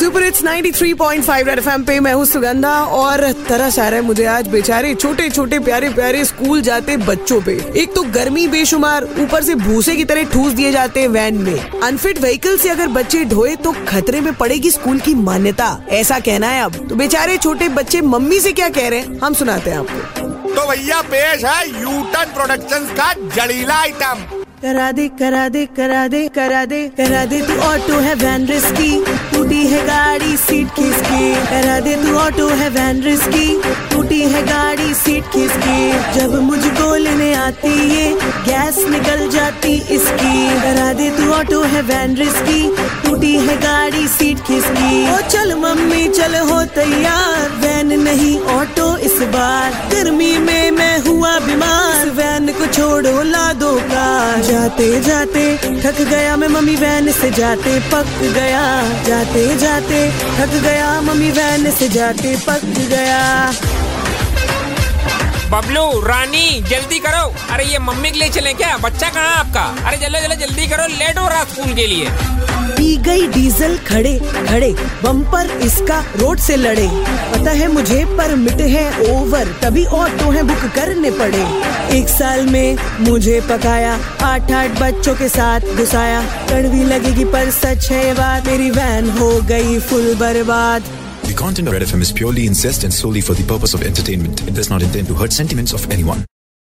Super it's 93.5 red FM पे मैं हूँ सुगंधा और तरस आ रहा है मुझे आज बेचारे छोटे छोटे प्यारे प्यारे स्कूल जाते बच्चों पे। एक तो गर्मी बेशुमार ऊपर से भूसे की तरह ठूस दिए जाते हैं वैन में। अनफिट व्हीकल से अगर बच्चे ढोए तो खतरे में पड़ेगी स्कूल की मान्यता। ऐसा कहना है अब। तो बेचारे छोटे बच्चे मम्मी से क्या कह रहे हैं? हम सुनाते हैं आपको। तो भैया पेश है यूटन प्रोडक्शंस का जड़ीला आइटम करा दे करा दे करा दे करा दे करा दे। तू ऑटो है वैन रिस्की टूटी है करा दे तू ऑटो है वैन रिस्की टूटी है गाड़ी सीट खिसकी। जब मुझको लेने आती है गैस निकल जाती इसकी। करा दे तू ऑटो है वैन रिस्की टूटी है गाड़ी सीट खिसकी। ओ चल मम्मी, चल हो तैयार। वैन नहीं ऑटो इस बार। गर्मी में वैन छोड़ो ला दो कार जाते जाते, थक गया मैं मम्मी वैन से जाते, पक गया। जाते जाते, थक गया मम्मी वैन से जाते, पक गया। बबलू, रानी, जल्दी करो। अरे, ये मम्मी के लिए चले क्या? बच्चा कहाँ आपका? अरे जल्दी जल्दी जल्दी करो। लेट हो रहा स्कूल के लिए। पी गई डीजल खड़े खड़े बम्पर इसका रोड से लड़े पता है मुझे परमिट है ओवर तभी ऑटो है बुक करने पड़े एक साल में मुझे पकाया आठ आठ बच्चों के साथ घुसाया कड़वी लगेगी पर सच है बात मेरी वैन हो गई फुल बर्बाद The content of Red FM is purely incest and solely for the purpose of entertainment. It does not intend to hurt sentiments of anyone.